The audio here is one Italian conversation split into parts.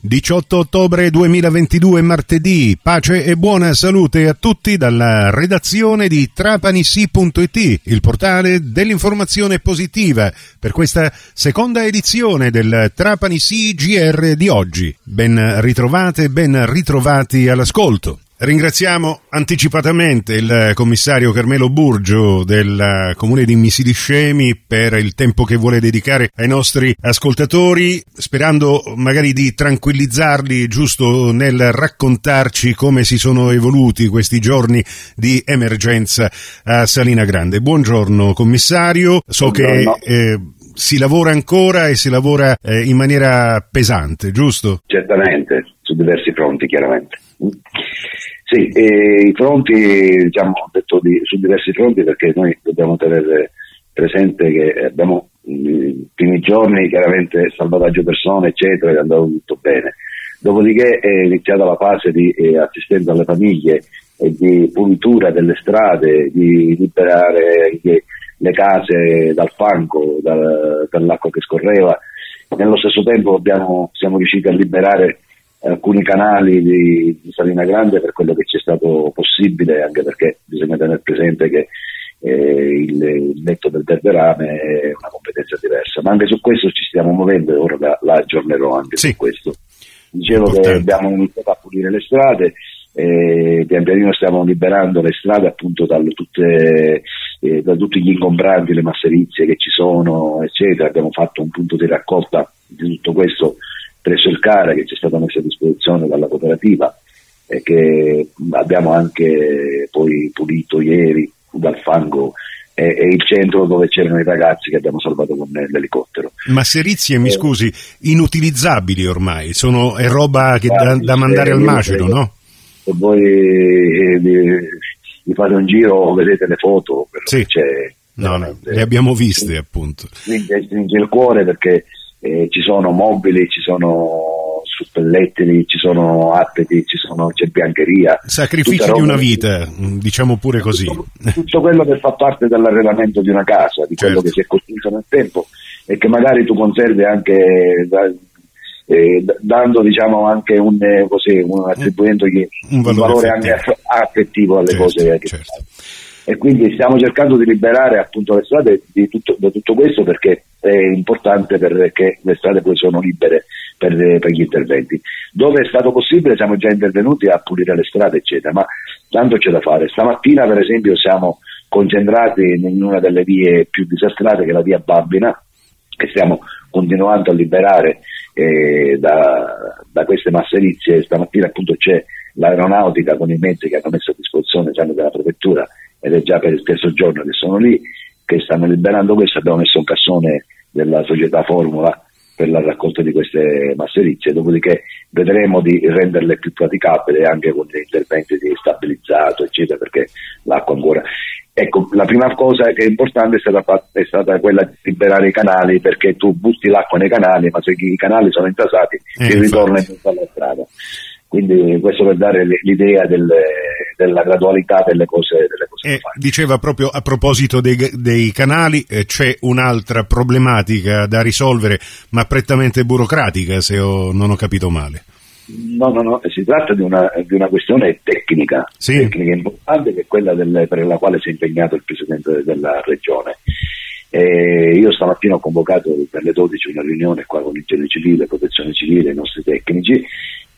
18 ottobre 2022, martedì. Pace e buona salute a tutti dalla redazione di trapanissi.it, il portale dell'informazione positiva, per questa seconda edizione del Trapanissi GR di oggi. Ben ritrovate, ben ritrovati all'ascolto. Ringraziamo anticipatamente il commissario Carmelo Burgio del comune di Misidiscemi per il tempo che vuole dedicare ai nostri ascoltatori, sperando magari di tranquillizzarli giusto nel raccontarci come si sono evoluti questi giorni di emergenza a Salina Grande. Buongiorno commissario, so Buongiorno. che eh, si lavora ancora e si lavora eh, in maniera pesante, giusto? Certamente, su diversi fronti chiaramente. Sì, i fronti, diciamo, ho detto di, su diversi fronti perché noi dobbiamo tenere presente che abbiamo i primi giorni chiaramente salvataggio persone eccetera, è andato tutto bene. Dopodiché è iniziata la fase di eh, assistenza alle famiglie e di pulitura delle strade, di liberare gli, le case dal fango, dal, dall'acqua che scorreva. Nello stesso tempo abbiamo, siamo riusciti a liberare alcuni canali di, di, Salina Grande per quello che ci è stato possibile, anche perché bisogna tenere presente che eh, il, il netto del berberame è una competenza diversa, ma anche su questo ci stiamo muovendo e ora la, la aggiornerò anche sì. su questo. Dicevo Importante. che abbiamo iniziato a pulire le strade, eh, pian pianino stiamo liberando le strade appunto tutte, eh, da tutti gli ingombranti, le masserizie che ci sono, eccetera. Abbiamo fatto un punto di raccolta di tutto questo presso il CARA che ci è stata messa a disposizione dalla cooperativa e che abbiamo anche poi pulito ieri dal fango è, il centro dove c'erano i ragazzi che abbiamo salvato con l'elicottero. Ma serizie, mi eh, scusi, inutilizzabili ormai, sono, è roba che da, da mandare al macero, no? Se voi eh, vi fate un giro vedete le foto, sì. No, no, le abbiamo viste appunto. Stringe, stringe il cuore perché eh, ci sono mobili, ci sono suppellettili, ci sono appeti, ci sono, c'è biancheria. Sacrifici di una vita, diciamo pure così. Tutto, tutto, quello che fa parte dell'arredamento di una casa, di quello certo. che si è costruito nel tempo e che magari tu conservi anche da, eh, dando diciamo anche un, eh, così, un attribuendogli un valore, un valore anche affettivo alle certo, cose che certo. e quindi stiamo cercando di liberare appunto le strade di tutto, da tutto questo perché è importante perché le strade poi sono libere per, per, gli interventi. Dove è stato possibile siamo già intervenuti a pulire le strade, eccetera, ma tanto c'è da fare. Stamattina, per esempio, siamo concentrati in una delle vie più disastrate, che è la via Babbina, che stiamo continuando a liberare eh, da, da, queste masserizie. Stamattina appunto c'è l'aeronautica con i mezzi che hanno messo a disposizione esame della prefettura ed è già per il stesso giorno che sono lì che stanno liberando questo, abbiamo messo un cassone della società Formula per la raccolta di queste masserizie, dopodiché vedremo di renderle più praticabili anche con degli interventi di stabilizzato, eccetera, perché l'acqua ancora... Ecco, la prima cosa che è importante è stata, è stata quella di liberare i canali, perché tu butti l'acqua nei canali, ma se i canali sono intasati, eh, ti ritorna in tutta la strada. Quindi questo per dare l'idea del, della gradualità delle cose eh, Diceva proprio a proposito dei, dei canali, eh, c'è un'altra problematica da risolvere, ma prettamente burocratica, se ho, non ho capito male. No, no, no, si tratta di una, di una questione tecnica, sì. tecnica importante che è quella del, per la quale si è impegnato il Presidente della Regione. Eh, io stamattina ho convocato per le 12 una riunione qua con il Genere Civile, Protezione Civile, i nostri tecnici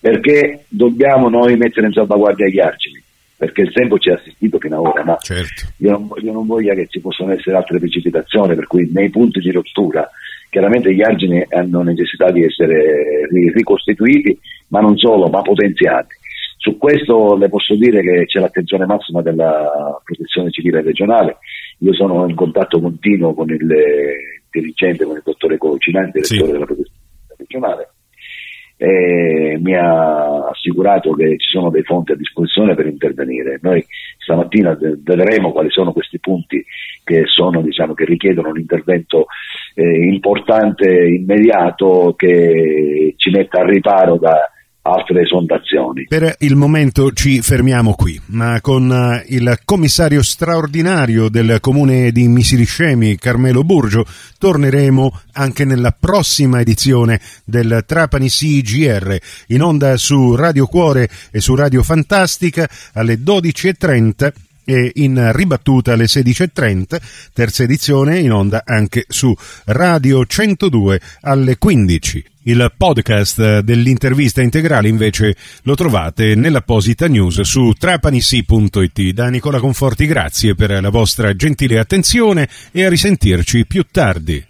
perché dobbiamo noi mettere in salvaguardia gli argini, perché il tempo ci ha assistito fino ad ora, ma certo. io, non, io non voglio che ci possano essere altre precipitazioni, per cui nei punti di rottura chiaramente gli argini hanno necessità di essere ricostituiti, ma non solo, ma potenziati. Su questo le posso dire che c'è l'attenzione massima della protezione civile regionale, io sono in contatto continuo con il dirigente, con il dottore Cocinante, direttore sì. della protezione regionale, eh, mi ha assicurato che ci sono dei fonti a disposizione per intervenire. Noi stamattina vedremo quali sono questi punti che, sono, diciamo, che richiedono un intervento eh, importante, immediato, che ci metta al riparo da, altre sondazioni. Per il momento ci fermiamo qui, ma con eh, il commissario straordinario del comune di Misiliscemi, Carmelo Burgio, torneremo anche nella prossima edizione del Trapani CGR, in onda su Radio Cuore e su Radio Fantastica alle 12.30 e in ribattuta alle 16.30, terza edizione in onda anche su Radio 102 alle 15. Il podcast dell'intervista integrale invece lo trovate nell'apposita news su trapanisi.it. Da Nicola Conforti grazie per la vostra gentile attenzione e a risentirci più tardi.